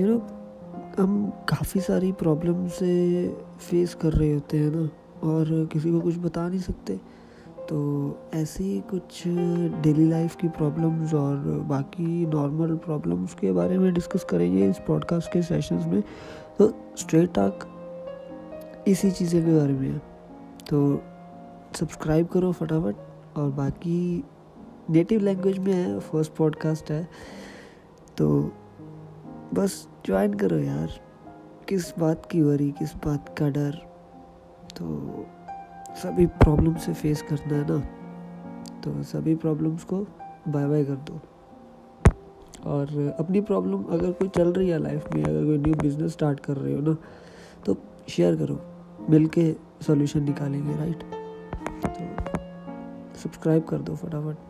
You know हम काफ़ी सारी प्रॉब्लम से फेस कर रहे होते हैं ना, और किसी को कुछ बता नहीं सकते। तो ऐसे ही कुछ डेली लाइफ की प्रॉब्लम्स और बाकी नॉर्मल प्रॉब्लम्स के बारे में डिस्कस करेंगे इस पॉडकास्ट के सेशंस में तो स्ट्रेट टॉक इसी चीज़ें के बारे में है। तो सब्सक्राइब करो फटाफट, और बाकी नेटिव लैंग्वेज में है फ़र्स्ट पॉडकास्ट है। तो बस ज्वाइन करो यार। किस बात की वरी किस बात का डर। तो सभी प्रॉब्लम से फेस करना है ना। तो सभी प्रॉब्लम्स को बाय बाय कर दो। और अपनी प्रॉब्लम अगर कोई चल रही है लाइफ में, अगर कोई न्यू बिज़नेस स्टार्ट कर रहे हो ना तो शेयर करो। मिल के सोल्यूशन निकालेंगे राइट तो सब्सक्राइब कर दो फटाफट।